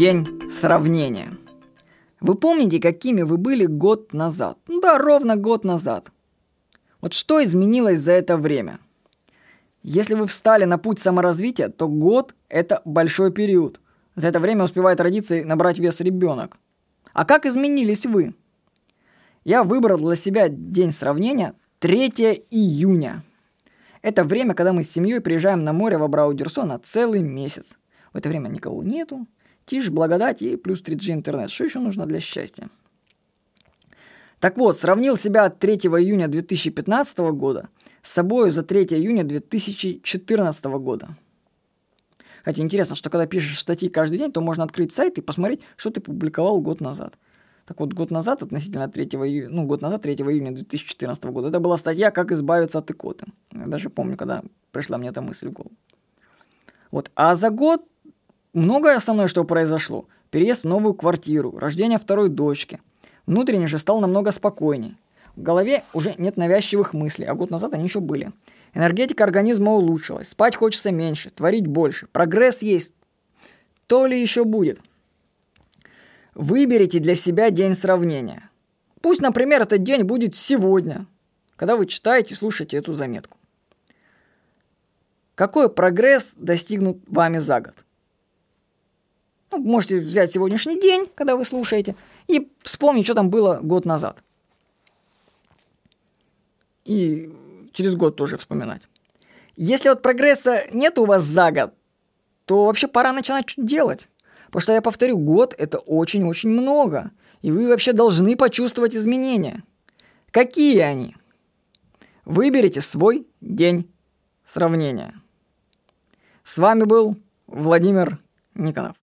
день сравнения. Вы помните, какими вы были год назад? Ну да, ровно год назад. Вот что изменилось за это время? Если вы встали на путь саморазвития, то год – это большой период. За это время успевает родиться и набрать вес ребенок. А как изменились вы? Я выбрал для себя день сравнения 3 июня. Это время, когда мы с семьей приезжаем на море в Абрау-Дюрсо на целый месяц. В это время никого нету, тишь, благодать и плюс 3G интернет. Что еще нужно для счастья? Так вот, сравнил себя 3 июня 2015 года с собой за 3 июня 2014 года. Хотя интересно, что когда пишешь статьи каждый день, то можно открыть сайт и посмотреть, что ты публиковал год назад. Так вот, год назад, относительно 3 июня, ну, год назад, 3 июня 2014 года, это была статья «Как избавиться от икоты». Я даже помню, когда пришла мне эта мысль в голову. Вот. А за год Многое основное, что произошло. Переезд в новую квартиру, рождение второй дочки. Внутренне же стал намного спокойнее. В голове уже нет навязчивых мыслей, а год назад они еще были. Энергетика организма улучшилась, спать хочется меньше, творить больше. Прогресс есть. То ли еще будет. Выберите для себя день сравнения. Пусть, например, этот день будет сегодня, когда вы читаете и слушаете эту заметку. Какой прогресс достигнут вами за год? Можете взять сегодняшний день, когда вы слушаете, и вспомнить, что там было год назад. И через год тоже вспоминать. Если вот прогресса нет у вас за год, то вообще пора начинать что-то делать. Потому что, я повторю, год – это очень-очень много. И вы вообще должны почувствовать изменения. Какие они? Выберите свой день сравнения. С вами был Владимир Никонов.